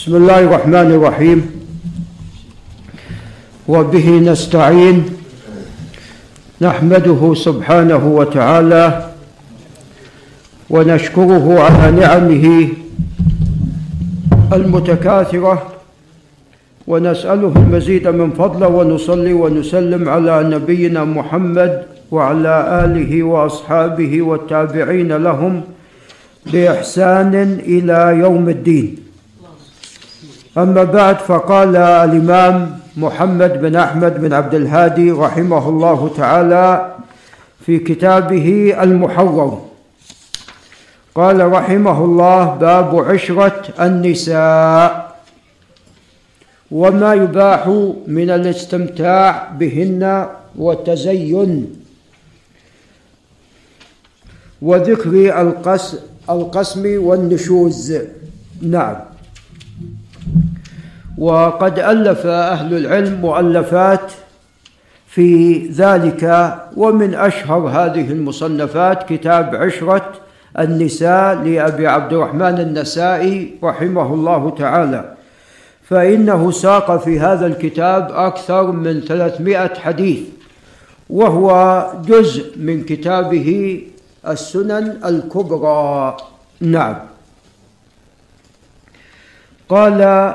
بسم الله الرحمن الرحيم. وبه نستعين. نحمده سبحانه وتعالى ونشكره على نعمه المتكاثرة. ونسأله المزيد من فضله ونصلي ونسلم على نبينا محمد وعلى آله وأصحابه والتابعين لهم بإحسان إلى يوم الدين. أما بعد فقال الإمام محمد بن أحمد بن عبد الهادي رحمه الله تعالى في كتابه المحرر قال رحمه الله باب عشرة النساء وما يباح من الاستمتاع بهن والتزين وذكر القسم والنشوز. نعم. وقد ألف أهل العلم مؤلفات في ذلك ومن أشهر هذه المصنفات كتاب عشرة النساء لأبي عبد الرحمن النسائي رحمه الله تعالى. فإنه ساق في هذا الكتاب أكثر من ثلاثمائة حديث وهو جزء من كتابه السنن الكبرى. نعم. قال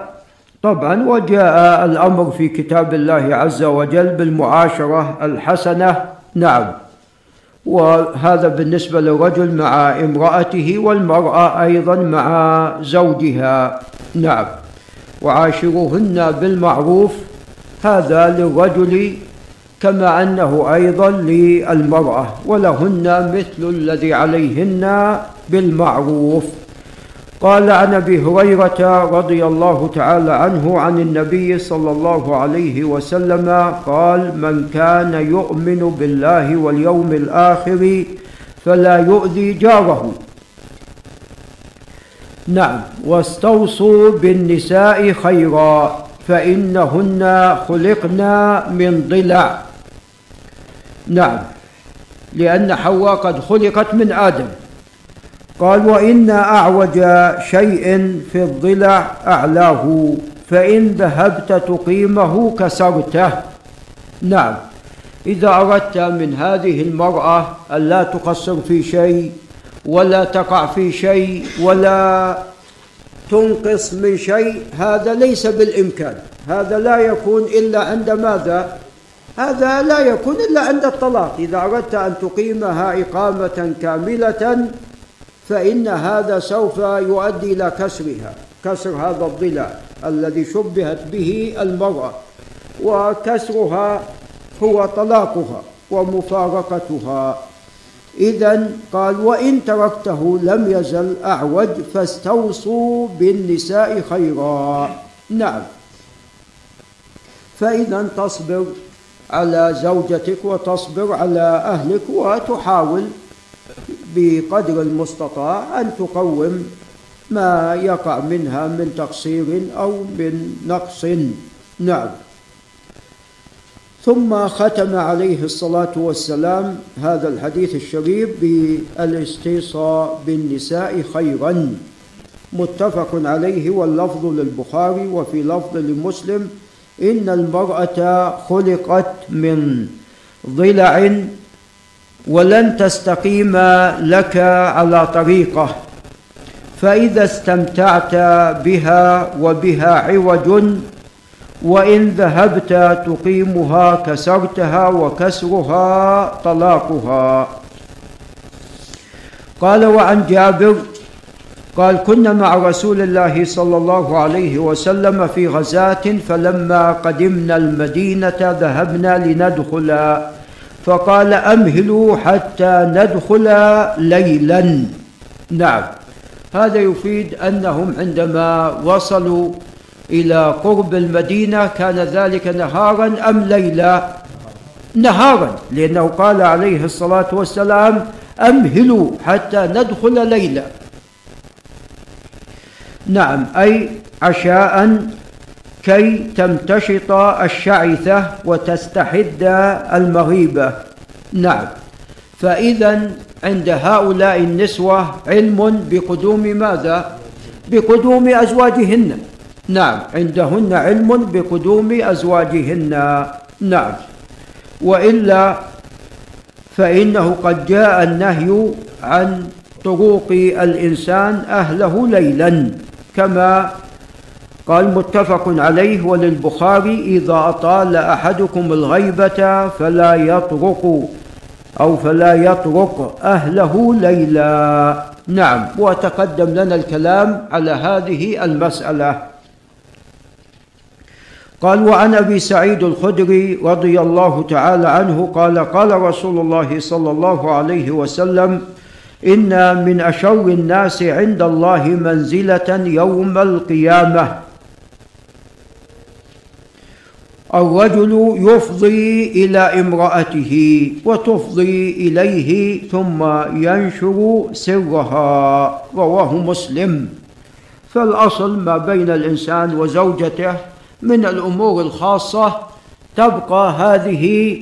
طبعا وجاء الأمر في كتاب الله عز وجل بالمعاشرة الحسنة. نعم. وهذا بالنسبة للرجل مع امرأته والمرأة أيضا مع زوجها. نعم. وعاشروهن بالمعروف. هذا للرجل كما أنه أيضا للمرأة ولهن مثل الذي عليهن بالمعروف. قال عن أبي هريرة رضي الله تعالى عنه عن النبي صلى الله عليه وسلم قال من كان يؤمن بالله واليوم الآخر فلا يؤذي جاره. نعم واستوصوا بالنساء خيرا فإنهن خلقن من ضلع. نعم لأن حواء قد خلقت من آدم. قال وإن أعوج شيء في الضلع أعلاه فإن ذهبت تقيمه كسرته. نعم إذا أردت من هذه المرأة ألا تقصر في شيء ولا تقع في شيء ولا تنقص من شيء هذا ليس بالإمكان. هذا لا يكون إلا عند ماذا؟ هذا لا يكون إلا عند الطلاق. إذا أردت أن تقيمها إقامة كاملة فإن هذا سوف يؤدي إلى كسرها كسر هذا الضلع الذي شبهت به المرأة. وكسرها هو طلاقها ومفارقتها. إذا قال وإن تركته لم يزل أعوج فاستوصوا بالنساء خيرا. نعم. فإذا تصبر على زوجتك وتصبر على أهلك وتحاول بقدر المستطاع أن تقوم ما يقع منها من تقصير أو من نقص. نعم. ثم ختم عليه الصلاة والسلام هذا الحديث الشريف بالاستيصاء بالنساء خيرا. متفق عليه واللفظ للبخاري وفي لفظ لمسلم إن المرأة خلقت من ضلع ولن تستقيم لك على طريقه. فإذا استمتعت بها وبها عوج وإن ذهبت تقيمها كسرتها وكسرها طلاقها. قال وعن جابر قال كنا مع رسول الله صلى الله عليه وسلم في غزاة فلما قدمنا المدينة ذهبنا لندخل فقال أمهلوا حتى ندخل ليلا. نعم. هذا يفيد أنهم عندما وصلوا إلى قرب المدينة كان ذلك نهارا أم ليلا؟ نهارا لأنه قال عليه الصلاة والسلام أمهلوا حتى ندخل ليلا. نعم أي عشاء كي تمتشط الشعثة وتستحد المغيبة. نعم. فإذا عند هؤلاء النسوة علم بقدوم ماذا؟ بقدوم أزواجهن. نعم. عندهن علم بقدوم أزواجهن. نعم. وإلا فإنه قد جاء النهي عن طروق الإنسان أهله ليلا كما قال متفق عليه وللبخاري إذا أطال أحدكم الغيبة فلا يطرق أو فلا يطرق أهله ليلا. نعم وتقدم لنا الكلام على هذه المسألة. قال وعن أبي سعيد الخدري رضي الله تعالى عنه قال قال رسول الله صلى الله عليه وسلم ان من أشر الناس عند الله منزلة يوم القيامة. الرجل يفضي إلى امرأته وتفضي إليه ثم ينشر سرها رواه مسلم. فالأصل ما بين الإنسان وزوجته من الأمور الخاصة تبقى هذه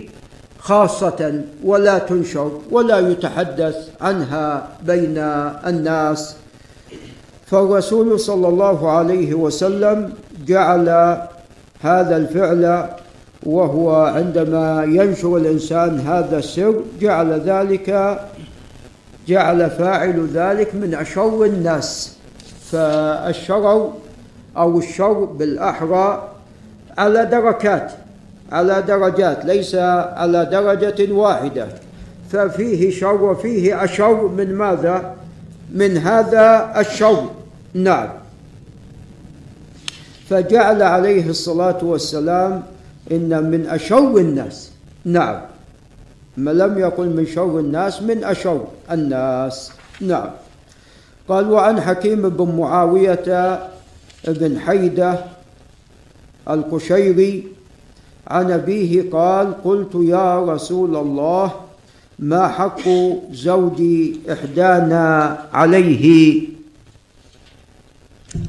خاصة ولا تنشر ولا يتحدث عنها بين الناس. فالرسول صلى الله عليه وسلم جعل هذا الفعل وهو عندما ينشر الإنسان هذا السر جعل ذلك جعل فاعل ذلك من أشر الناس. فالشرر أو الشر بالأحرى على دركات على درجات ليس على درجة واحدة. ففيه شر وفيه أشر من ماذا؟ من هذا الشر. نعم. فجعل عليه الصلاة والسلام إن من أشر الناس. نعم. ما لم يقل من شر الناس من أشر الناس. نعم. قال وعن حكيم بن معاوية بن حيدة القشيري عن أبيه قال قلت يا رسول الله ما حق زوج إحدانا عليه؟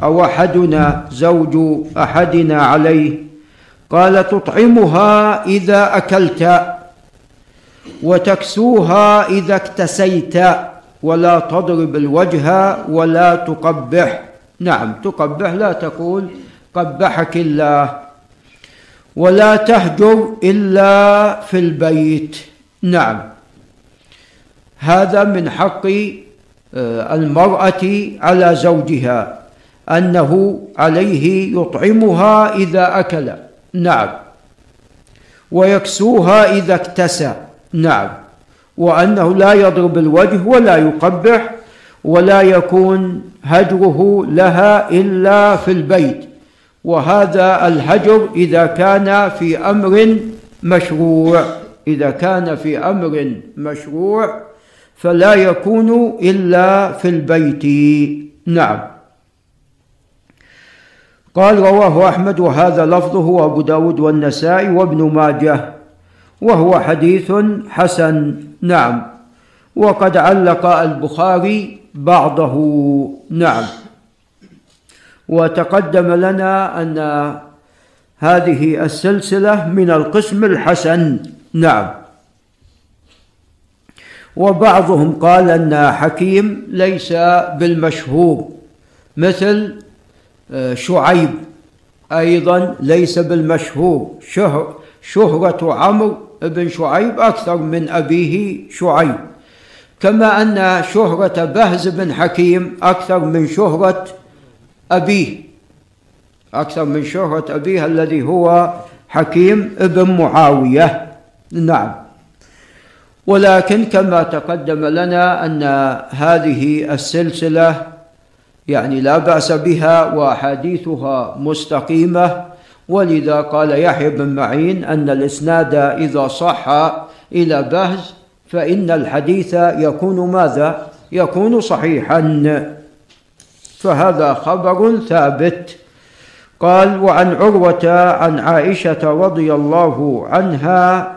أو أحدنا زوج أحدنا عليه؟ قال تطعمها إذا أكلت وتكسوها إذا اكتسيت ولا تضرب الوجه ولا تقبح. نعم تقبح لا تقول قبحك الله. ولا تهجر إلا في البيت. نعم. هذا من حق آه، المرأة على زوجها. أنه عليه يطعمها إذا أكل. نعم. ويكسوها إذا اكتسى. نعم. وأنه لا يضرب الوجه ولا يقبح ولا يكون هجره لها إلا في البيت. وهذا الهجر إذا كان في أمر مشروع. إذا كان في أمر مشروع فلا يكون إلا في البيت. نعم. قال رواه أحمد وهذا لفظه وأبو داود والنسائي وابن ماجه وهو حديث حسن. نعم. وقد علق البخاري بعضه. نعم. وتقدم لنا أن هذه السلسلة من القسم الحسن. نعم. وبعضهم قال أن حكيم ليس بالمشهور مثل شعيب أيضا ليس بالمشهور. شهر شهرة عمرو بن شعيب أكثر من أبيه شعيب. كما أن شهرة بهز بن حكيم أكثر من شهرة أبيه. أكثر من شهرة أبيه الذي هو حكيم بن معاوية. نعم. ولكن كما تقدم لنا أن هذه السلسلة يعني لا بأس بها وأحاديثها مستقيمة. ولذا قال يحيى بن معين أن الإسناد إذا صح إلى بهز فإن الحديث يكون ماذا؟ يكون صحيحا. فهذا خبر ثابت. قال وعن عروة عن عائشة رضي الله عنها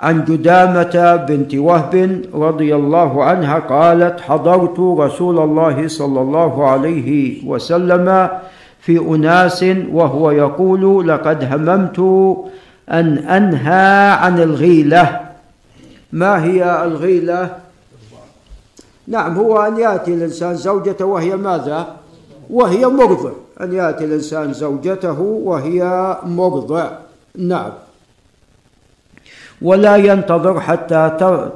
عن جدامة بنت وهب رضي الله عنها قالت حضرت رسول الله صلى الله عليه وسلم في أناس وهو يقول لقد هممت أن أنهى عن الغيلة ما هي الغيلة؟ نعم هو أن يأتي الإنسان زوجته وهي ماذا؟ وهي مرضع أن يأتي الإنسان زوجته وهي مرضع نعم ولا ينتظر حتى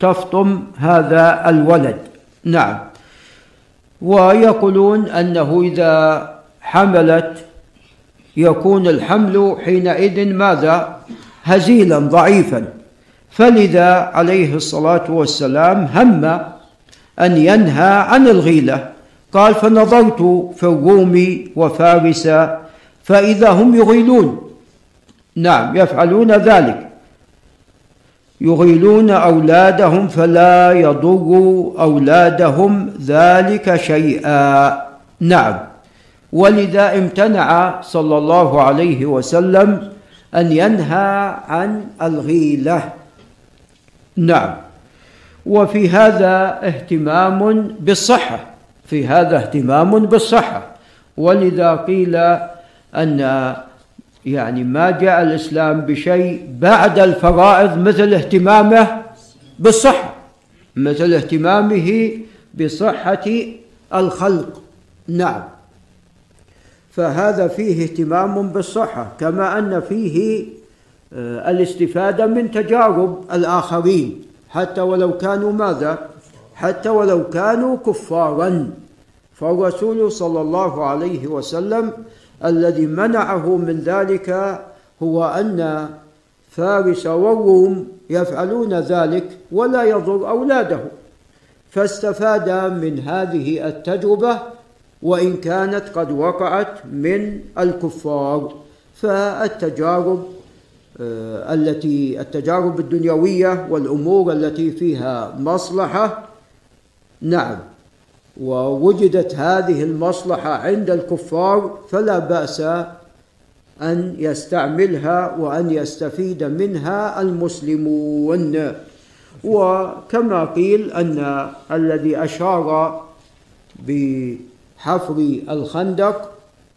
تفطم هذا الولد. نعم. ويقولون أنه إذا حملت يكون الحمل حينئذ ماذا؟ هزيلا ضعيفا. فلذا عليه الصلاة والسلام هم أن ينهى عن الغيلة. قال فنظرت في الروم وفارس فإذا هم يغيلون. نعم يفعلون ذلك. يغيلون أولادهم فلا يضر أولادهم ذلك شيئا. نعم. ولذا امتنع صلى الله عليه وسلم أن ينهى عن الغيلة. نعم. وفي هذا اهتمام بالصحة. في هذا اهتمام بالصحة. ولذا قيل أن يعني ما جاء الإسلام بشيء بعد الفرائض مثل اهتمامه بالصحة مثل اهتمامه بصحة الخلق. نعم. فهذا فيه اهتمام بالصحة كما أن فيه آه، الاستفادة من تجارب الآخرين حتى ولو كانوا ماذا؟ حتى ولو كانوا كفارا. فالرسول صلى الله عليه وسلم الذي منعه من ذلك هو أن فارس والروم يفعلون ذلك ولا يضر أولاده. فاستفاد من هذه التجربة وإن كانت قد وقعت من الكفار. فالتجارب آه، التي التجارب الدنيوية والأمور التي فيها مصلحة نعم. ووجدت هذه المصلحة عند الكفار فلا بأس أن يستعملها وأن يستفيد منها المسلمون. وكما قيل أن الذي أشار بحفر الخندق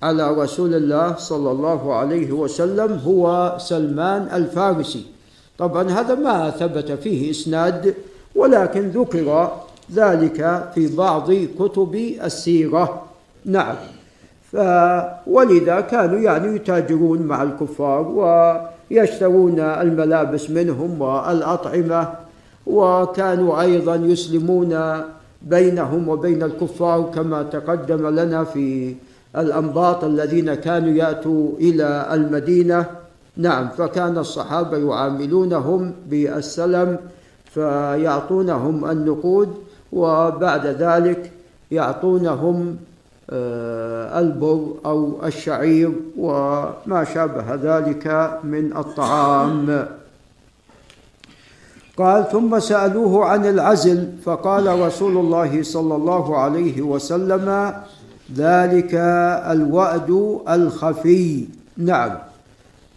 على رسول الله صلى الله عليه وسلم هو سلمان الفارسي. طبعا هذا ما ثبت فيه إسناد ولكن ذكر ذلك في بعض كتب السيرة. نعم. ولذا كانوا يعني يتاجرون مع الكفار ويشترون الملابس منهم والأطعمة وكانوا أيضا يسلمون بينهم وبين الكفار كما تقدم لنا في الأنباط الذين كانوا يأتوا إلى المدينة. نعم. فكان الصحابة يعاملونهم بالسلم فيعطونهم النقود وبعد ذلك يعطونهم آه، البر أو الشعير وما شابه ذلك من الطعام. قال ثم سألوه عن العزل فقال رسول الله صلى الله عليه وسلم ذلك الوأد الخفي. نعم.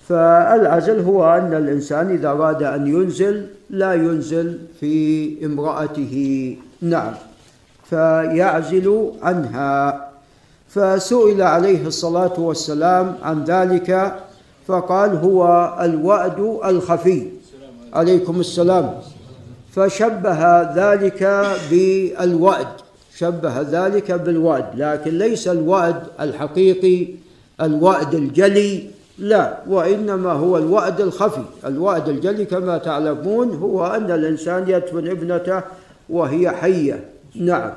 فالعزل هو أن الإنسان إذا أراد أن ينزل لا ينزل في امرأته. نعم. فيعزل عنها. فسئل عليه الصلاة والسلام عن ذلك فقال هو الوأد الخفي. عليكم السلام. فشبه ذلك بالوأد شبه ذلك بالوعد لكن ليس الوعد الحقيقي الوعد الجلي. لا وإنما هو الوعد الخفي. الوعد الجلي كما تعلمون هو أن الإنسان يدفن ابنته وهي حية. نعم.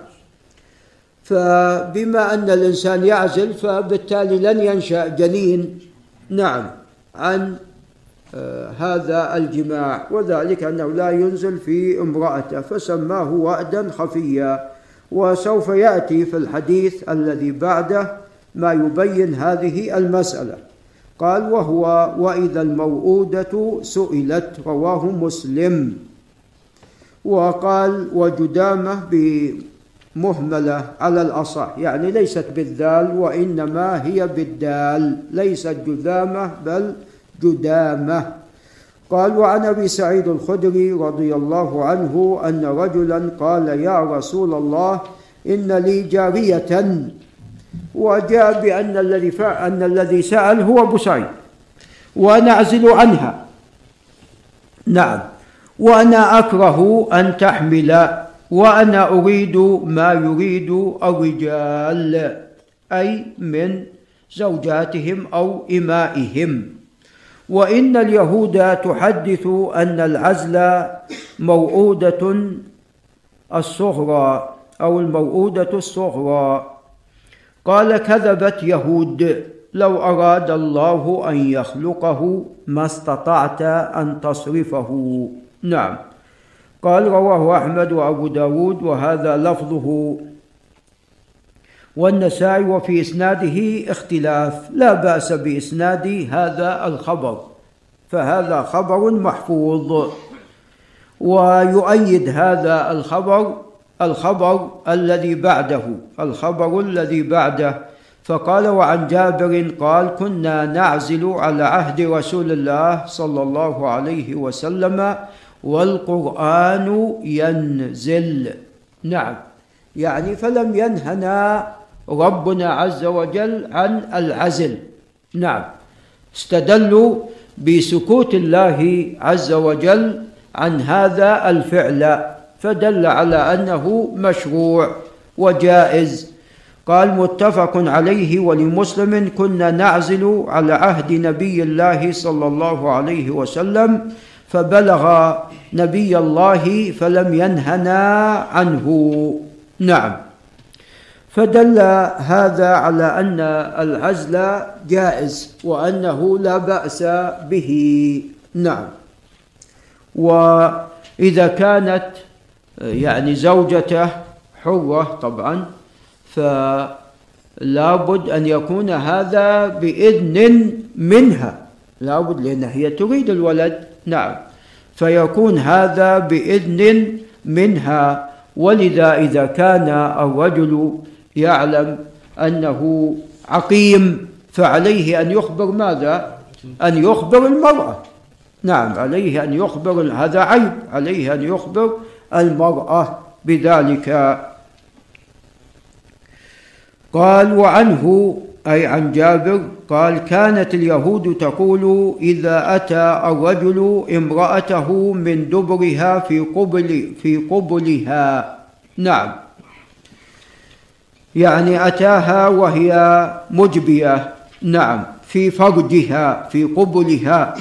فبما أن الإنسان يعزل فبالتالي لن ينشأ جنين. نعم. عن آه هذا الجماع. وذلك أنه لا ينزل في امرأته فسماه وعدا خفيا. وسوف يأتي في الحديث الذي بعده ما يبين هذه المسألة. قال وهو وإذا الموءودة سئلت رواه مسلم. وقال وجدامه بمهملة على الأصح يعني ليست بالذال وإنما هي بالدال ليست جذامه بل جدامة. قال وعن أبي سعيد الخدري رضي الله عنه أن رجلا قال يا رسول الله إن لي جارية. وجاء بأن الذي أن الذي سأل هو أبو سعيد وأنا اعزل عنها. نعم. وأنا أكره أن تحمل وأنا أريد ما يريد الرجال أي من زوجاتهم أو إمائهم. وإن اليهود تحدث أن العزل موؤودة الصغرى أو الموؤودة الصغرى. قال كذبت يهود لو أراد الله أن يخلقه ما استطعت أن تصرفه. نعم. قال رواه أحمد وأبو داود وهذا لفظه. والنسائي وفي إسناده اختلاف. لا بأس بإسناد هذا الخبر فهذا خبر محفوظ. ويؤيد هذا الخبر الخبر الذي بعده الخبر الذي بعده. فقال وعن جابر قال كنا نعزل على عهد رسول الله صلى الله عليه وسلم والقرآن ينزل. نعم. يعني فلم ينهنا ربنا عز وجل عن العزل. نعم. استدلوا بسكوت الله عز وجل عن هذا الفعل فدل على أنه مشروع وجائز. قال متفق عليه ولمسلم كنا نعزل على عهد نبي الله صلى الله عليه وسلم فبلغ نبي الله فلم ينهنا عنه. نعم. فدل هذا على أن العزل جائز وأنه لا بأس به. نعم. وإذا كانت يعني زوجته حره طبعا فلابد أن يكون هذا بإذن منها. لابد لأن هي تريد الولد. نعم. فيكون هذا بإذن منها ولذا إذا كان الرجل يعلم أنه عقيم فعليه أن يخبر ماذا؟ أن يخبر المرأة. نعم عليه أن يخبر هذا عيب عليه أن يخبر المرأة بذلك. قال وعنه أي عن جابر قال كانت اليهود تقول إذا أتى الرجل امرأته من دبرها في قبل في قبلها. نعم. يعني أتاها وهي مجبية. نعم. في فرجها في قبلها.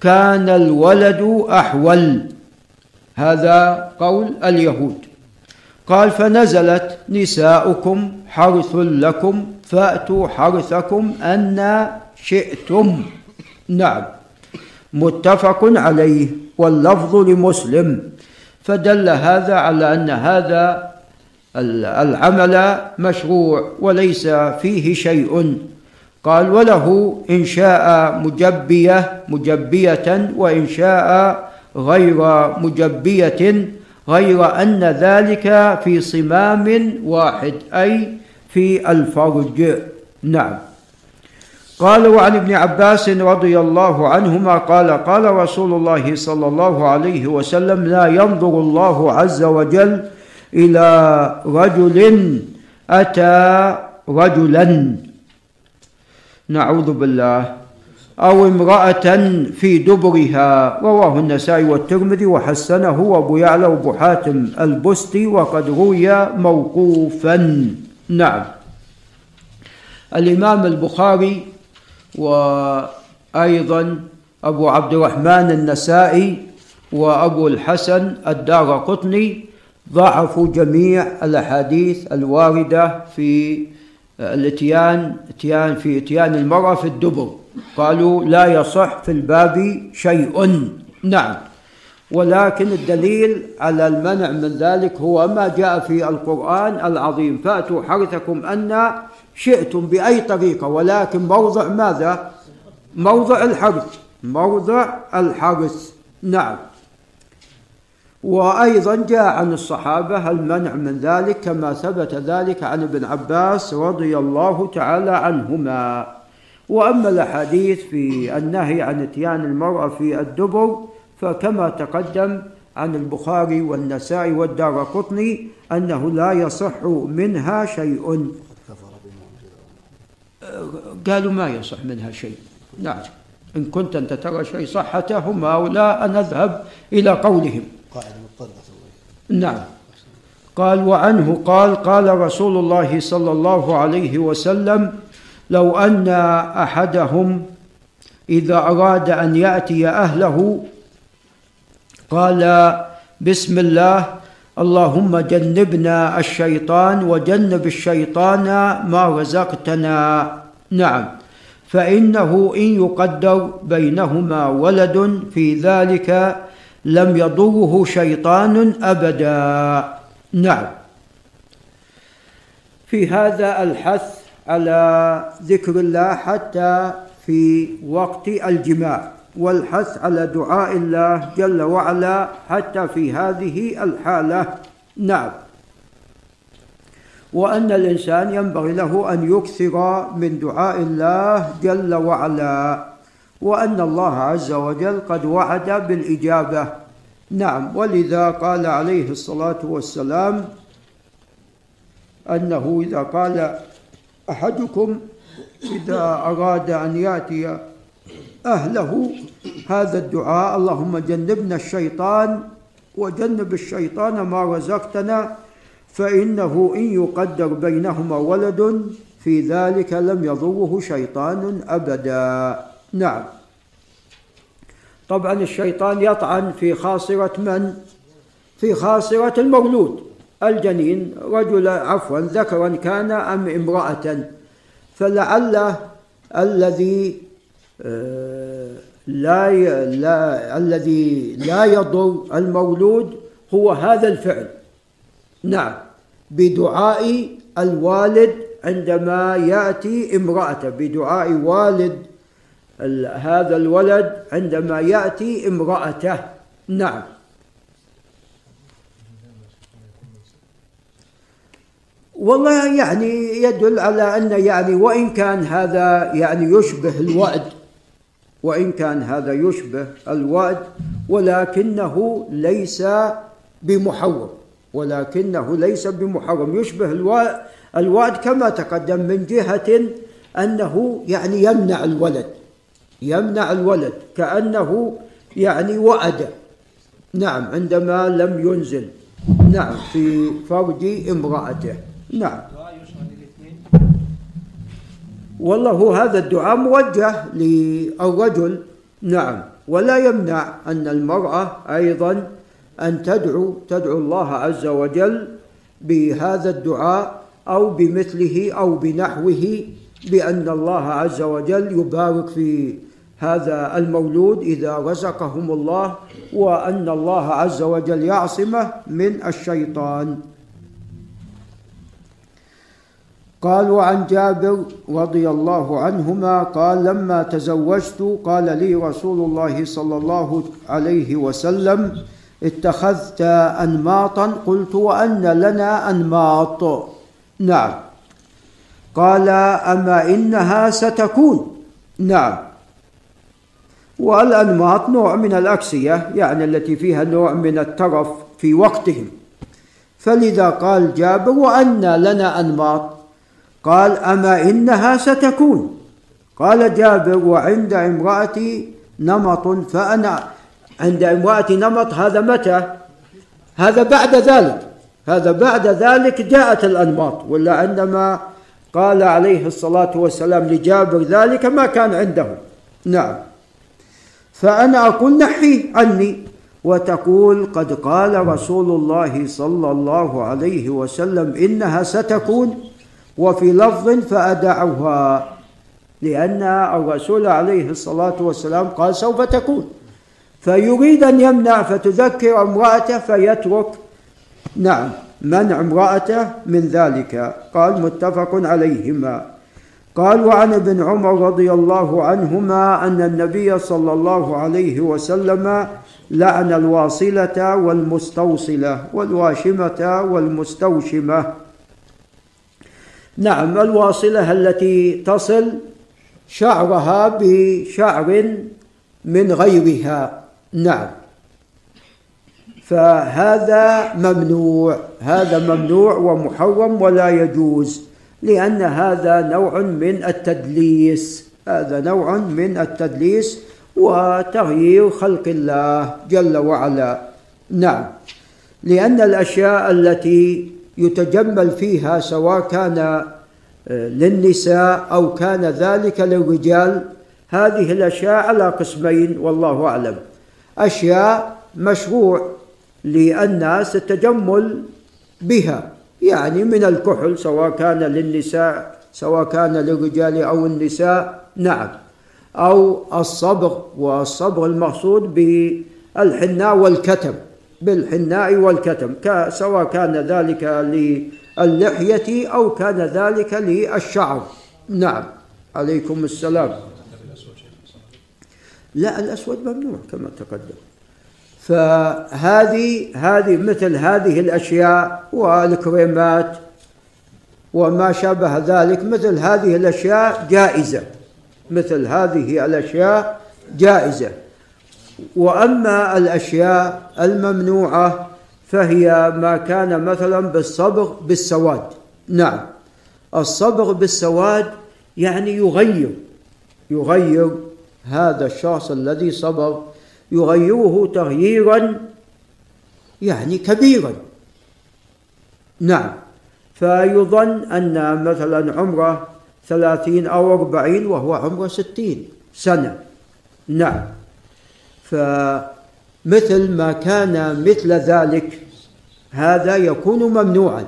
كان الولد أحول. هذا قول اليهود. قال فنزلت نساؤكم حرث لكم فأتوا حرثكم أن شئتم. نعم. متفق عليه واللفظ لمسلم. فدل هذا على أن هذا العمل مشروع وليس فيه شيء. قال وله إن شاء مجبية مجبية وإن شاء غير مجبية غير أن ذلك في صمام واحد أي في الفرج. نعم. قال وعن ابن عباس رضي الله عنهما قال قال رسول الله صلى الله عليه وسلم لا ينظر الله عز وجل إلى رجل أتى رجلا. نعوذ بالله. أو امرأة في دبرها رواه النسائي والترمذي وحسنه وأبو يعلى وأبو حاتم البستي وقد روي موقوفا. نعم. الإمام البخاري وأيضا أبو عبد الرحمن النسائي وأبو الحسن الدار قطني ضعفوا جميع الأحاديث الواردة في الاتيان اتيان في اتيان المرأة في الدبر. قالوا لا يصح في الباب شيء. نعم. ولكن الدليل على المنع من ذلك هو ما جاء في القرآن العظيم. فأتوا حرثكم أن شئتم بأي طريقة. ولكن موضع ماذا؟ موضع الحرث. موضع الحرث. نعم. وأيضا جاء عن الصحابة المنع من ذلك كما ثبت ذلك عن ابن عباس رضي الله تعالى عنهما. وأما الأحاديث في النهي عن إتيان المرأة في الدبر فكما تقدم عن البخاري والنسائي والدار قطني أنه لا يصح منها شيء. قالوا ما يصح منها شيء. نعم. إن كنت أنت ترى شيء صحتهما ولا نذهب إلى قولهم. قاعدة مضطردة نعم. قال وعنه قال قال رسول الله صلى الله عليه وسلم لو أن أحدهم إذا أراد أن يأتي أهله قال بسم الله اللهم جنبنا الشيطان وجنب الشيطان ما رزقتنا. نعم. فإنه إن يقدر بينهما ولد في ذلك لم يضره شيطان أبدا. نعم. في هذا الحث على ذكر الله حتى في وقت الجماع والحث على دعاء الله جل وعلا حتى في هذه الحالة. نعم. وأن الإنسان ينبغي له أن يكثر من دعاء الله جل وعلا. وأن الله عز وجل قد وعد بالإجابة. نعم ولذا قال عليه الصلاة والسلام أنه إذا قال أحدكم إذا أراد أن يأتي أهله هذا الدعاء اللهم جنبنا الشيطان وجنب الشيطان ما رزقتنا فإنه إن يقدر بينهما ولد في ذلك لم يضره شيطان أبدا. نعم. طبعا الشيطان يطعن في خاصرة من؟ في خاصرة المولود. الجنين رجل عفوا ذكرا كان أم امرأة. فلعل الذي لا لا الذي لا يضر المولود هو هذا الفعل. نعم. بدعاء الوالد عندما يأتي امراته بدعاء والد هذا الولد عندما يأتي امرأته. نعم. والله يعني يدل على أن يعني وإن كان هذا يعني يشبه الوعد وإن كان هذا يشبه الوعد ولكنه ليس بمحرم ولكنه ليس بمحرم. يشبه الوعد كما تقدم من جهة أنه يعني يمنع الولد. يمنع الولد كأنه يعني وعد. نعم عندما لم ينزل. نعم في فرج امرأته. نعم. والله هذا الدعاء موجه للرجل. نعم. ولا يمنع أن المرأة أيضا أن تدعو تدعو الله عز وجل بهذا الدعاء أو بمثله أو بنحوه بأن الله عز وجل يبارك في هذا المولود إذا رزقهم الله وأن الله عز وجل يعصمه من الشيطان. قال وعن جابر رضي الله عنهما قال لما تزوجت قال لي رسول الله صلى الله عليه وسلم اتخذت أنماطا قلت وأن لنا أنماط. نعم. قال أما إنها ستكون. نعم. والانماط نوع من الأكسية يعني التي فيها نوع من الترف في وقتهم. فلذا قال جابر وأن لنا أنماط. قال أما إنها ستكون. قال جابر وعند امرأتي نمط فأنا عند امرأتي نمط هذا متى؟ هذا بعد ذلك. هذا بعد ذلك جاءت الأنماط. ولا عندما قال عليه الصلاة والسلام لجابر ذلك ما كان عنده نعم. فأنا أقول نحي عني. وتقول قد قال رسول الله صلى الله عليه وسلم إنها ستكون. وفي لفظ فأدعوها لأن الرسول عليه الصلاة والسلام قال سوف تكون. فيريد أن يمنع فتذكر امرأته فيترك. نعم منع امرأته من ذلك. قال متفق عليهما. قال وعن ابن عمر رضي الله عنهما أن النبي صلى الله عليه وسلم لعن الواصلة والمستوصلة والواشمة والمستوشمة. نعم الواصلة التي تصل شعرها بشعر من غيرها. نعم. فهذا ممنوع هذا ممنوع ومحرم ولا يجوز. لأن هذا نوع من التدليس. هذا نوع من التدليس وتغيير خلق الله جل وعلا. نعم. لأن الأشياء التي يتجمل فيها سواء كان للنساء أو كان ذلك للرجال هذه الأشياء على قسمين والله أعلم. أشياء مشروع للناس التجمل بها. يعني من الكحل سواء كان للنساء سواء كان للرجال أو النساء نعم. أو الصبغ والصبغ المقصود بالحناء والكتم بالحناء والكتم سواء كان ذلك للحية أو كان ذلك للشعر. نعم. عليكم السلام. لا الأسود ممنوع كما تقدم. فهذه هذه مثل هذه الأشياء والكريمات وما شابه ذلك مثل هذه الأشياء جائزة. مثل هذه الأشياء جائزة. وأما الأشياء الممنوعة فهي ما كان مثلا بالصبغ بالسواد. نعم. الصبغ بالسواد يعني يغير يغير هذا الشخص الذي صبغ يغيره تغييرا يعني كبيرا. نعم. فيظن أن مثلا عمره ثلاثين أو أربعين وهو عمره ستين سنة. نعم. فمثل ما كان مثل ذلك هذا يكون ممنوعا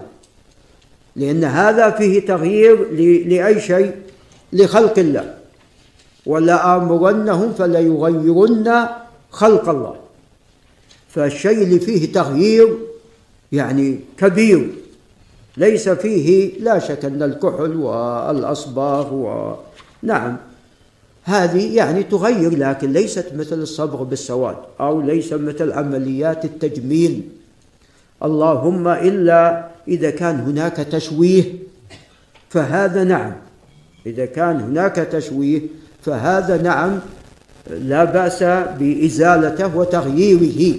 لأن هذا فيه تغيير لأي شيء؟ لخلق الله. ولا آمرنهم فليغيرن خلق الله. فالشيء اللي فيه تغيير يعني كبير ليس فيه لا شك أن الكحل والأصباغ و نعم هذه يعني تغير لكن ليست مثل الصبغ بالسواد أو ليس مثل عمليات التجميل. اللهم إلا إذا كان هناك تشويه فهذا نعم. إذا كان هناك تشويه فهذا نعم لا بأس بإزالته وتغييره.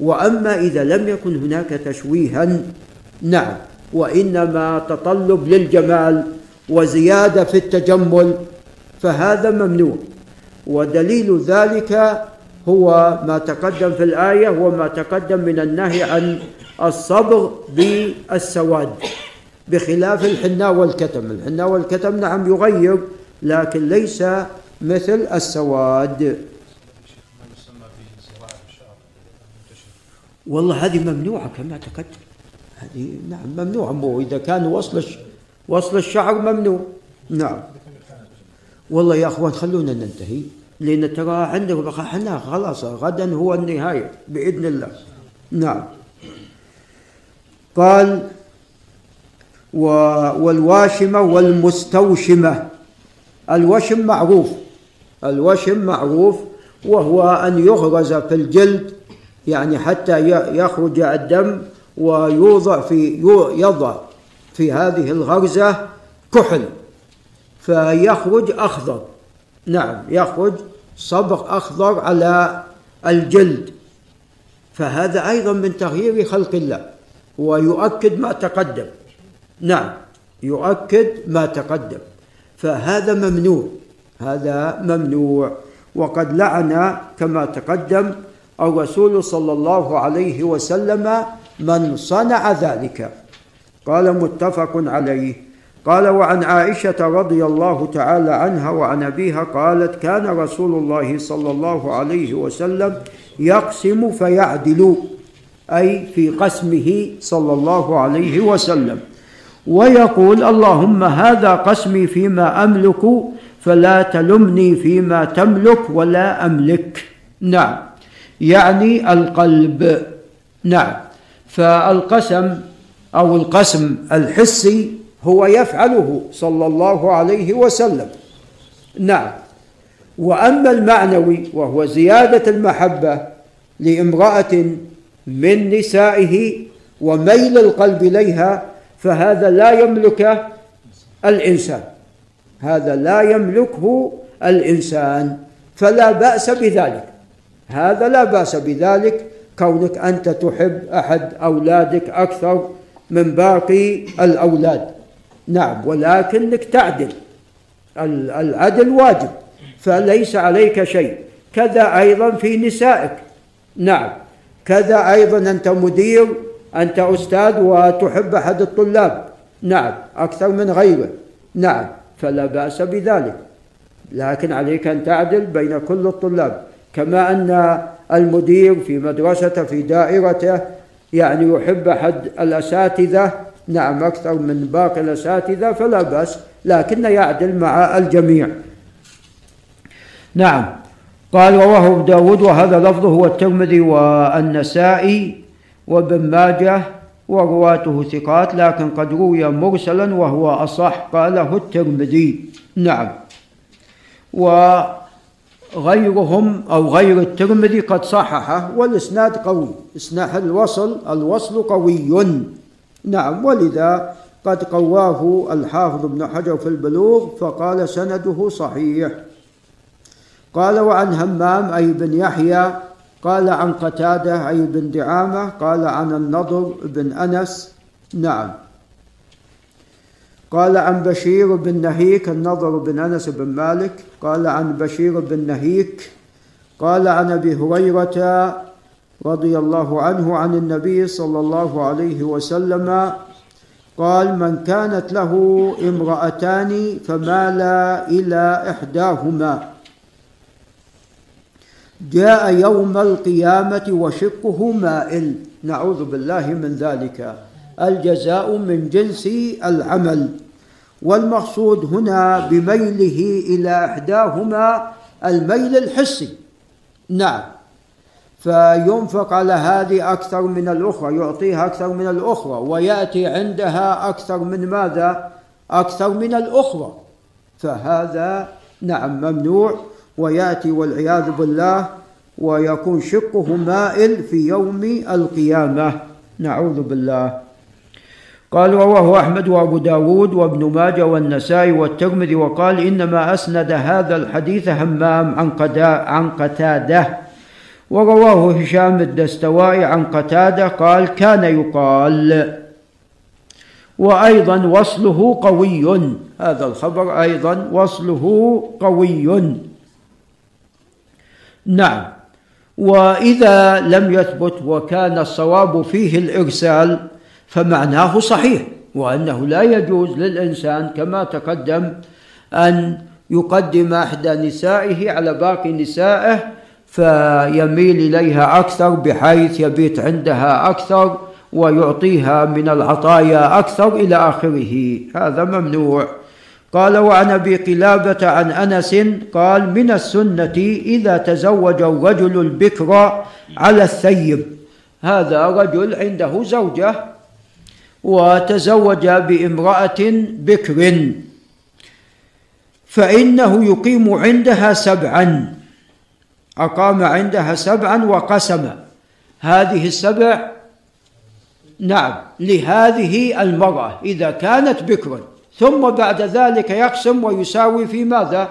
وأما إذا لم يكن هناك تشويها نعم. وإنما تطلب للجمال وزيادة في التجمل فهذا ممنوع. ودليل ذلك هو ما تقدم في الآية وما تقدم من النهي عن الصبغ بالسواد بخلاف الحناء والكتم. الحناء والكتم نعم يغير لكن ليس مثل السواد. والله هذه ممنوعة كما تقدم هذه نعم ممنوعة مو. إذا كان وصل وصل الشعر ممنوع. نعم. والله يا أخوان خلونا ننتهي لأن ترى عندك إحنا خلاص غدا هو النهاية بإذن الله. نعم. قال والواشمة والمستوشمة. الوشم معروف. الوشم معروف وهو أن يغرز في الجلد يعني حتى يخرج الدم ويوضع في يضع في هذه الغرزة كحل فيخرج أخضر. نعم يخرج صبغ أخضر على الجلد. فهذا أيضا من تغيير خلق الله ويؤكد ما تقدم. نعم يؤكد ما تقدم. فهذا ممنوع. هذا ممنوع. وقد لعن كما تقدم الرسول صلى الله عليه وسلم من صنع ذلك. قال متفق عليه. قال وعن عائشة رضي الله تعالى عنها وعن أبيها قالت كان رسول الله صلى الله عليه وسلم يقسم فيعدل أي في قسمه صلى الله عليه وسلم. ويقول اللهم هذا قسمي فيما أملك فلا تلمني فيما تملك ولا أملك. نعم. يعني القلب. نعم. فالقسم أو القسم الحسي هو يفعله صلى الله عليه وسلم. نعم. وأما المعنوي وهو زيادة المحبة لامرأة من نسائه وميل القلب إليها فهذا لا يملك الإنسان. هذا لا يملكه الإنسان فلا بأس بذلك. هذا لا بأس بذلك كونك أنت تحب أحد أولادك أكثر من باقي الأولاد. نعم ولكنك تعدل. العدل واجب فليس عليك شيء. كذا أيضا في نسائك. نعم كذا أيضا أنت مدير أنت أستاذ وتحب أحد الطلاب. نعم أكثر من غيره. نعم فلا بأس بذلك. لكن عليك أن تعدل بين كل الطلاب. كما أن المدير في مدرسته في دائرته يعني يحب أحد الأساتذة. نعم أكثر من باقي الأساتذة فلا بأس لكن يعدل مع الجميع. نعم. قال رواه أبو داود وهذا لفظه هو الترمذي والنسائي وابن ماجه ورواته ثقات لكن قد روي مرسلا وهو أصح. قاله الترمذي. نعم. وغيرهم أو غير الترمذي قد صححه والإسناد قوي. إسناد الوصل الوصل قوي. نعم. ولذا قد قواه الحافظ ابن حجر في البلوغ فقال سنده صحيح. قال وعن همام أي بن يحيى قال عن قتادة أي بن دعامة قال عن النضر بن أنس. نعم. قال عن بشير بن نهيك النضر بن أنس بن مالك. قال عن بشير بن نهيك. قال عن أبي هريرة رضي الله عنه عن النبي صلى الله عليه وسلم قال من كانت له امرأتان فمال إلى إحداهما. جاء يوم القيامة وشقه مائل. نعوذ بالله من ذلك. الجزاء من جنس العمل. والمقصود هنا بميله إلى إحداهما الميل الحسي. نعم. فينفق على هذه أكثر من الأخرى يعطيها أكثر من الأخرى ويأتي عندها أكثر من ماذا؟ أكثر من الأخرى. فهذا نعم ممنوع. وياتي والعياذ بالله ويكون شقه مائل في يوم القيامة. نعوذ بالله. قال رواه أحمد وأبو داود وابن ماجه والنسائي والترمذي وقال إنما أسند هذا الحديث همام عن, عن قتادة. ورواه هشام الدستوائي عن قتادة قال كان يقال. وأيضا وصله قوي. هذا الخبر أيضا وصله قوي. نعم. وإذا لم يثبت وكان الصواب فيه الإرسال فمعناه صحيح وأنه لا يجوز للإنسان كما تقدم أن يقدم إحدى نسائه على باقي نسائه فيميل إليها أكثر بحيث يبيت عندها أكثر ويعطيها من العطايا أكثر إلى آخره. هذا ممنوع. قال وعن أبي قلابة عن أنس قال من السنة إذا تزوج الرجل البكر على الثيب. هذا رجل عنده زوجة وتزوج بامرأة بكر. فإنه يقيم عندها سبعا. أقام عندها سبعا وقسم. هذه السبع نعم لهذه المرأة إذا كانت بكرا. ثم بعد ذلك يقسم ويساوي في ماذا؟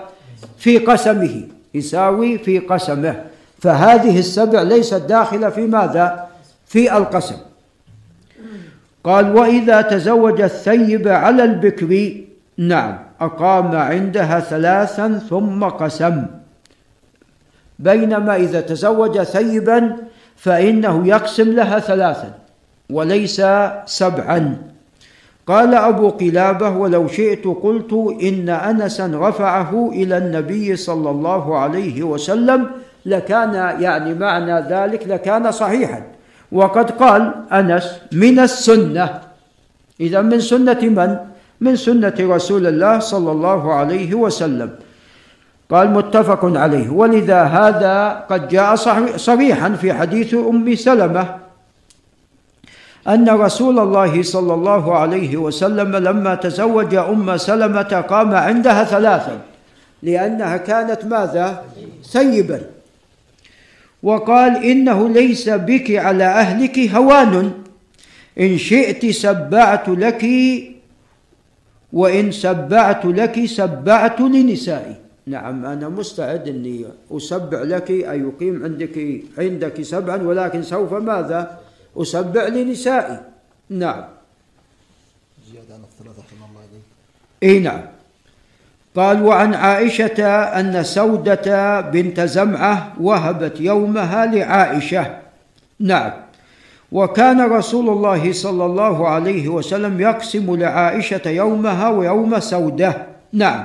في قسمه. يساوي في قسمه. فهذه السبع ليست داخلة في ماذا؟ في القسم. قال وإذا تزوج الثيب على البكر نعم أقام عندها ثلاثا ثم قسم. بينما إذا تزوج ثيبا فإنه يقسم لها ثلاثا وليس سبعا. قال أبو قلابة ولو شئت قلت إن أنسا رفعه إلى النبي صلى الله عليه وسلم لكان يعني معنى ذلك لكان صحيحا. وقد قال أنس من السنة. إذا من سنة من؟ من سنة رسول الله صلى الله عليه وسلم. قال متفق عليه. ولذا هذا قد جاء صريحا في حديث أم سلمة. أن رسول الله صلى الله عليه وسلم لما تزوج أم سلمة قام عندها ثلاثا لأنها كانت ماذا؟ ثيبا وقال إنه ليس بك على أهلك هوان إن شئت سبعت لك وإن سبعت لك سبعت لنسائي نعم أنا مستعد أني أسبع لك أي يقيم عندك عندك سبعا ولكن سوف ماذا؟ أسبع لنسائي. نعم. زيادة عن الثلاثة الله عليك. إي نعم. قال وعن عائشة أن سودة بنت زمعة وهبت يومها لعائشة. نعم. وكان رسول الله صلى الله عليه وسلم يقسم لعائشة يومها ويوم سودة. نعم.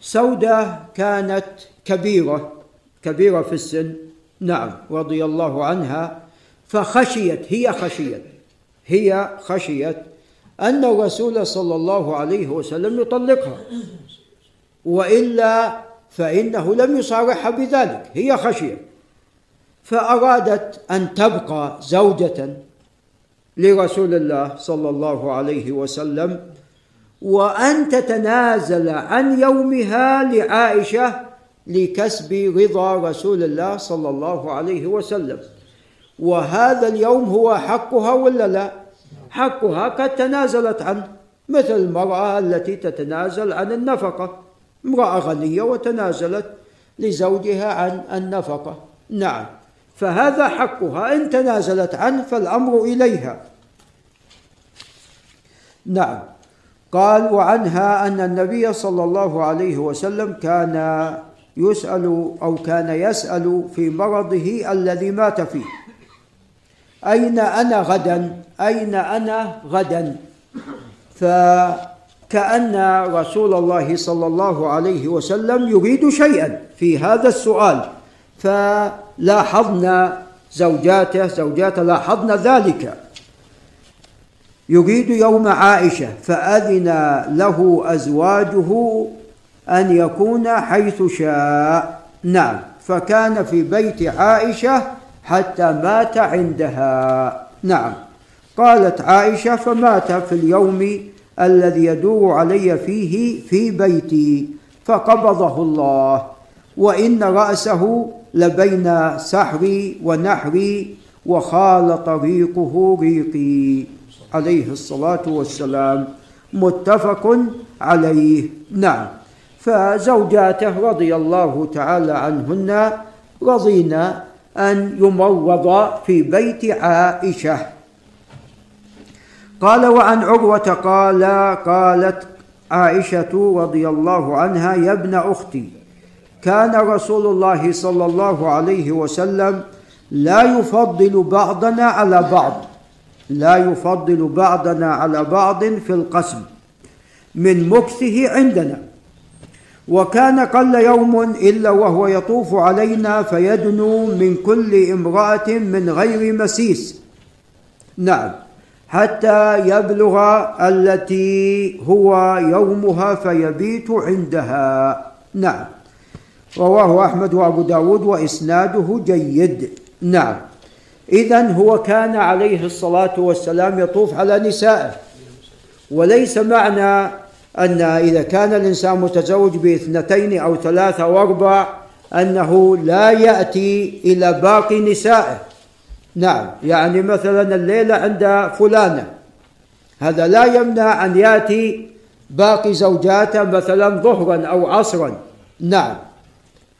سودة كانت كبيرة كبيرة في السن. نعم. رضي الله عنها. فخشيت هي خشيت هي خشيت أن الرسول صلى الله عليه وسلم يطلقها. وإلا فإنه لم يصارحها بذلك هي خشيت. فأرادت أن تبقى زوجة لرسول الله صلى الله عليه وسلم وأن تتنازل عن يومها لعائشة لكسب رضا رسول الله صلى الله عليه وسلم. وهذا اليوم هو حقها ولا لا؟ حقها قد تنازلت عنه مثل المرأة التي تتنازل عن النفقة. امرأة غنية وتنازلت لزوجها عن النفقة. نعم. فهذا حقها. إن تنازلت عنه فالأمر إليها. نعم. قال وعنها أن النبي صلى الله عليه وسلم كان يسأل أو كان يسأل في مرضه الذي مات فيه. أين أنا غدا؟ أين أنا غدا؟ فكأن رسول الله صلى الله عليه وسلم يريد شيئا في هذا السؤال. فلاحظنا زوجاته زوجاته لاحظن ذلك. يريد يوم عائشة فأذن له أزواجه أن يكون حيث شاء. نعم. فكان في بيت عائشة حتى مات عندها. نعم. قالت عائشة فمات في اليوم الذي يدور علي فيه في بيتي فقبضه الله. وإن رأسه لبين سحري ونحري وخال طريقه ريقي. عليه الصلاة والسلام. متفق عليه. نعم. فزوجاته رضي الله تعالى عنهن رضينا أن يمرض في بيت عائشة. قال وعن عروة قال قالت عائشة رضي الله عنها يا ابن أختي كان رسول الله صلى الله عليه وسلم لا يفضل بعضنا على بعض لا يفضل بعضنا على بعض في القسم من مكثه عندنا. وكان قل يوم إلا وهو يطوف علينا فيدنو من كل امرأة من غير مسيس. نعم. حتى يبلغ التي هو يومها فيبيت عندها. نعم. رواه أحمد وأبو داود وإسناده جيد. نعم. إذا هو كان عليه الصلاة والسلام يطوف على نسائه. وليس معنى أن إذا كان الإنسان متزوج باثنتين أو ثلاثة أو أربع أنه لا يأتي إلى باقي نسائه. نعم يعني مثلا الليلة عند فلانة. هذا لا يمنع أن يأتي باقي زوجاته مثلا ظهرا أو عصرا. نعم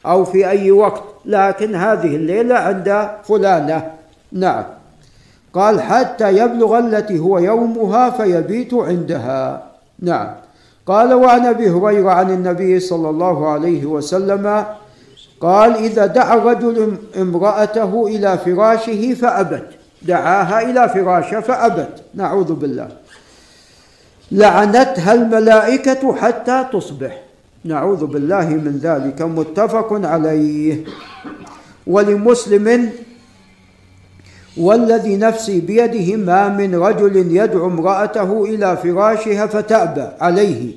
أو في أي وقت. لكن هذه الليلة عند فلانة. نعم. قال حتى يبلغ التي هو يومها فيبيت عندها. نعم. قال وعن أبي هريرة عن النبي صلى الله عليه وسلم قال إذا دعا الرجل امرأته إلى فراشه فأبت. دعاها إلى فراشه فأبت. نعوذ بالله. لعنتها الملائكة حتى تصبح. نعوذ بالله من ذلك. متفق عليه. ولمسلم والذي نفسي بيده ما من رجل يدعو امرأته إلى فراشها فتأبى عليه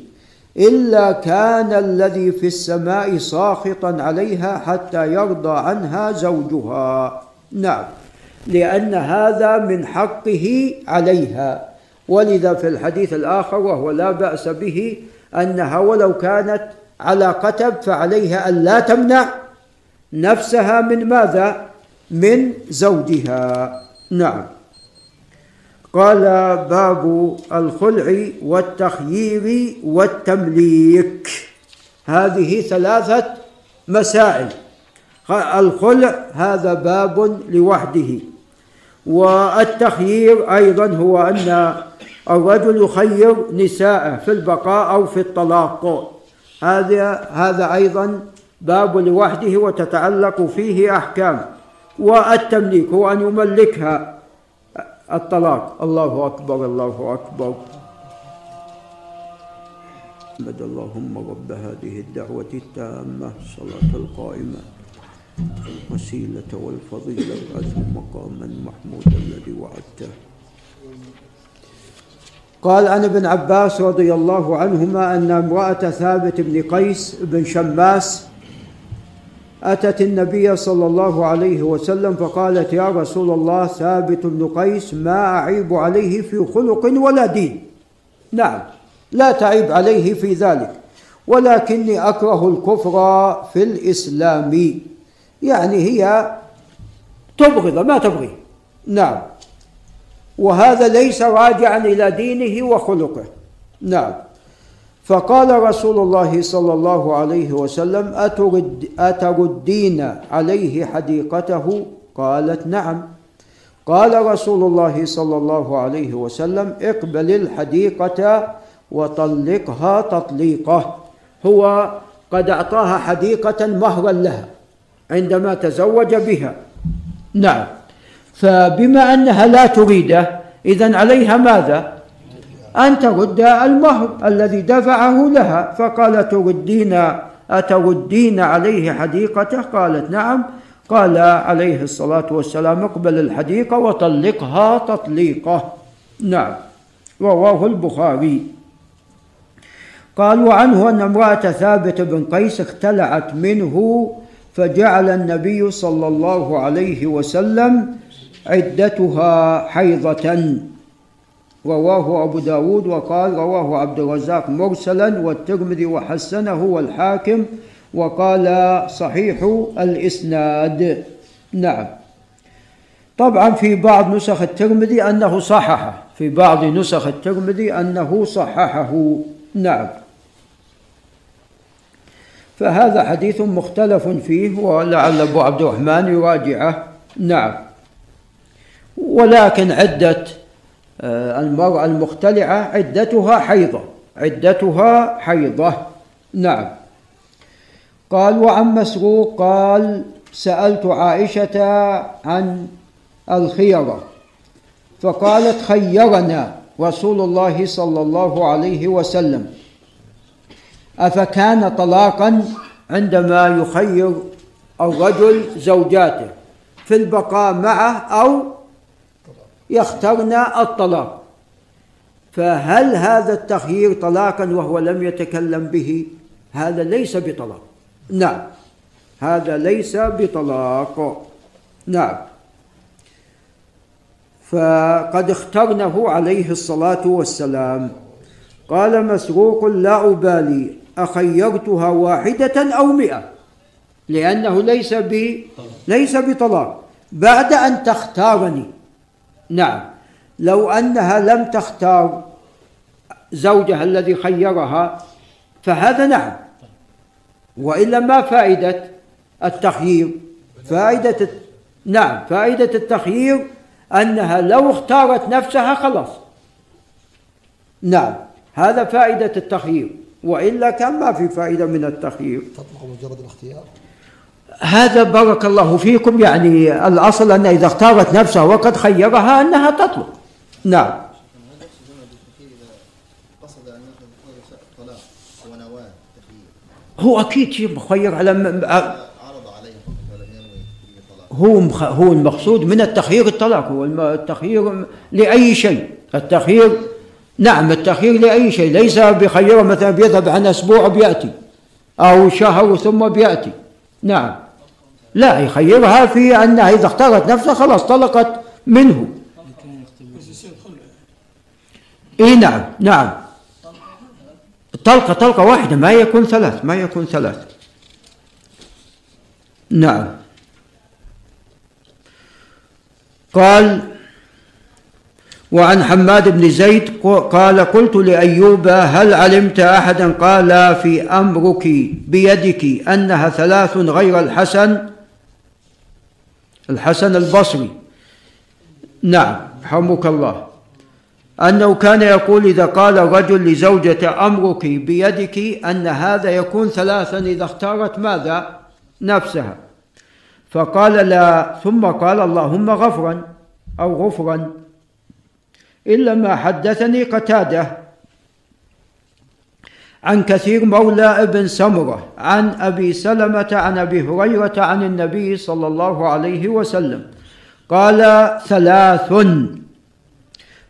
إلا كان الذي في السماء ساخطا عليها حتى يرضى عنها زوجها نعم لأن هذا من حقه عليها ولذا في الحديث الآخر وهو لا بأس به أنها ولو كانت على قتب فعليها أن لا تمنع نفسها من ماذا؟ من زوجها. نعم. قال باب الخلع والتخيير والتمليك. هذه ثلاثة مسائل. الخلع هذا باب لوحده. والتخيير أيضا هو أن الرجل يخير نساءه في البقاء أو في الطلاق. هذا هذا أيضا باب لوحده وتتعلق فيه أحكام. والتمليك هو أن يملكها. الطلاق. الله أكبر الله أكبر. محمد اللهم رب هذه الدعوة التامة الصلاة القائمة الوسيلة والفضيلة وأثم مقاما محمودا الذي وعدته. قال عن ابن عباس رضي الله عنهما أن امرأة ثابت بن قيس بن شماس أتت النبي صلى الله عليه وسلم فقالت يا رسول الله ثابت بن قيس ما أعيب عليه في خلق ولا دين. نعم لا تعيب عليه في ذلك ولكني أكره الكفر في الإسلام. يعني هي تبغض ما تبغي. نعم وهذا ليس راجعا إلى دينه وخلقه. نعم. فقال رسول الله صلى الله عليه وسلم أترد أتردين عليه حديقته؟ قالت نعم. قال رسول الله صلى الله عليه وسلم اقبل الحديقة وطلقها تطليقه. هو قد أعطاها حديقة مهرا لها عندما تزوج بها. نعم. فبما أنها لا تريده إذا عليها ماذا؟ أن ترد المهر الذي دفعه لها. فقال تردين؟ أتردين عليه حديقته؟ قالت نعم. قال عليه الصلاة والسلام اقبل الحديقة وطلقها تطليقه. نعم. رواه البخاري. قال وعنه أن امرأة ثابت بن قيس اختلعت منه فجعل النبي صلى الله عليه وسلم عدتها حيضة. رواه أبو داود وقال رواه عبد الرزاق مرسلا والترمذي وحسنه والحاكم وقال صحيح الإسناد. نعم. طبعا في بعض نسخ الترمذي أنه صححه في بعض نسخ الترمذي أنه صححه. نعم. فهذا حديث مختلف فيه ولعل أبو عبد الرحمن يراجعه. نعم. ولكن عدة المرأة المختلعة عدتها حيضة. عدتها حيضة. نعم. قال وعن مسروق قال سألت عائشة عن الخيرة. فقالت خيرنا رسول الله صلى الله عليه وسلم. أفكان طلاقا عندما يخير الرجل زوجاته في البقاء معه أو يخترن الطلاق. فهل هذا التخيير طلاقا وهو لم يتكلم به؟ هذا ليس بطلاق. نعم. هذا ليس بطلاق. نعم. فقد اخترنه عليه الصلاة والسلام. قال مسروق لا أبالي. أخيرتها واحدة أو مئة؟ لأنه ليس ليس بطلاق. بعد أن تختارني نعم. لو أنها لم تختار زوجها الذي خيرها فهذا نعم. وإلا ما فائدة التخيير؟ فائدة نعم فائدة التخيير أنها لو اختارت نفسها خلاص. نعم هذا فائدة التخيير. وإلا كان ما في فائدة من التخيير. تطلق مجرد الاختيار؟ هذا بارك الله فيكم يعني الأصل أن إذا اختارت نفسها وقد خيرها أنها تطلق نعم. هو أكيد شيء مخير على م- هو مخ- هو المقصود من التخيير الطلاق هو التخيير لأي شيء. التخيير نعم التخيير لأي شيء. ليس بخيره مثلا بيذهب عن أسبوع بيأتي أو شهر ثم بيأتي. نعم. لا يخيرها في أنها إذا اختارت نفسها خلاص طلقت منه. إي نعم نعم. طلقة طلقة واحدة ما يكون ثلاث ما يكون ثلاث. نعم. قال وعن حماد بن زيد قال قلت لأيوب هل علمت أحدا؟ قال في أمرك بيدك أنها ثلاث غير الحسن الحسن البصري. نعم رحمك الله. أنه كان يقول إذا قال الرجل لزوجة أمرك بيدك أن هذا يكون ثلاثا إذا اختارت ماذا؟ نفسها. فقال لا ثم قال اللهم غفرا أو غفرا. إلا ما حدثني قتادة عن كثير مولى ابن سمرة عن أبي سلمة عن أبي هريرة عن النبي صلى الله عليه وسلم. قال ثلاث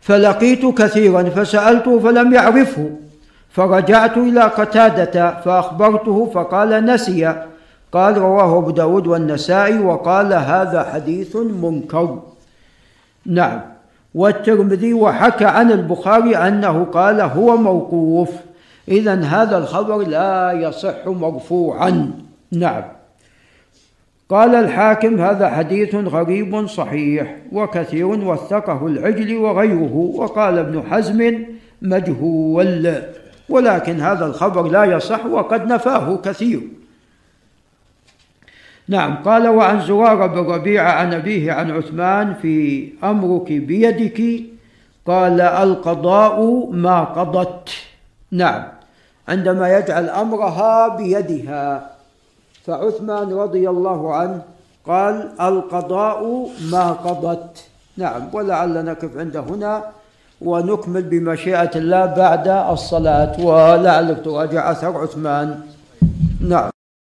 فلقيت كثيرا فسألته فلم يعرفه. فرجعت إلى قتادة فأخبرته فقال نسي قال رواه أبو داود والنسائي وقال هذا حديث منكر نعم. والترمذي وحكى عن البخاري أنه قال هو موقوف. إذا هذا الخبر لا يصح مرفوعا. نعم. قال الحاكم هذا حديث غريب صحيح وكثير وثقه العجل وغيره وقال ابن حزم مجهول. ولكن هذا الخبر لا يصح وقد نفاه كثير. نعم قال وعن زرار بن ربيعة عن أبيه عن عثمان في أمرك بيدك. قال القضاء ما قضت. نعم عندما يجعل أمرها بيدها. فعثمان رضي الله عنه قال القضاء ما قضت. نعم ولعل نقف عند هنا ونكمل بمشيئة الله بعد الصلاة. ولعلك تراجع أثر عثمان. نعم.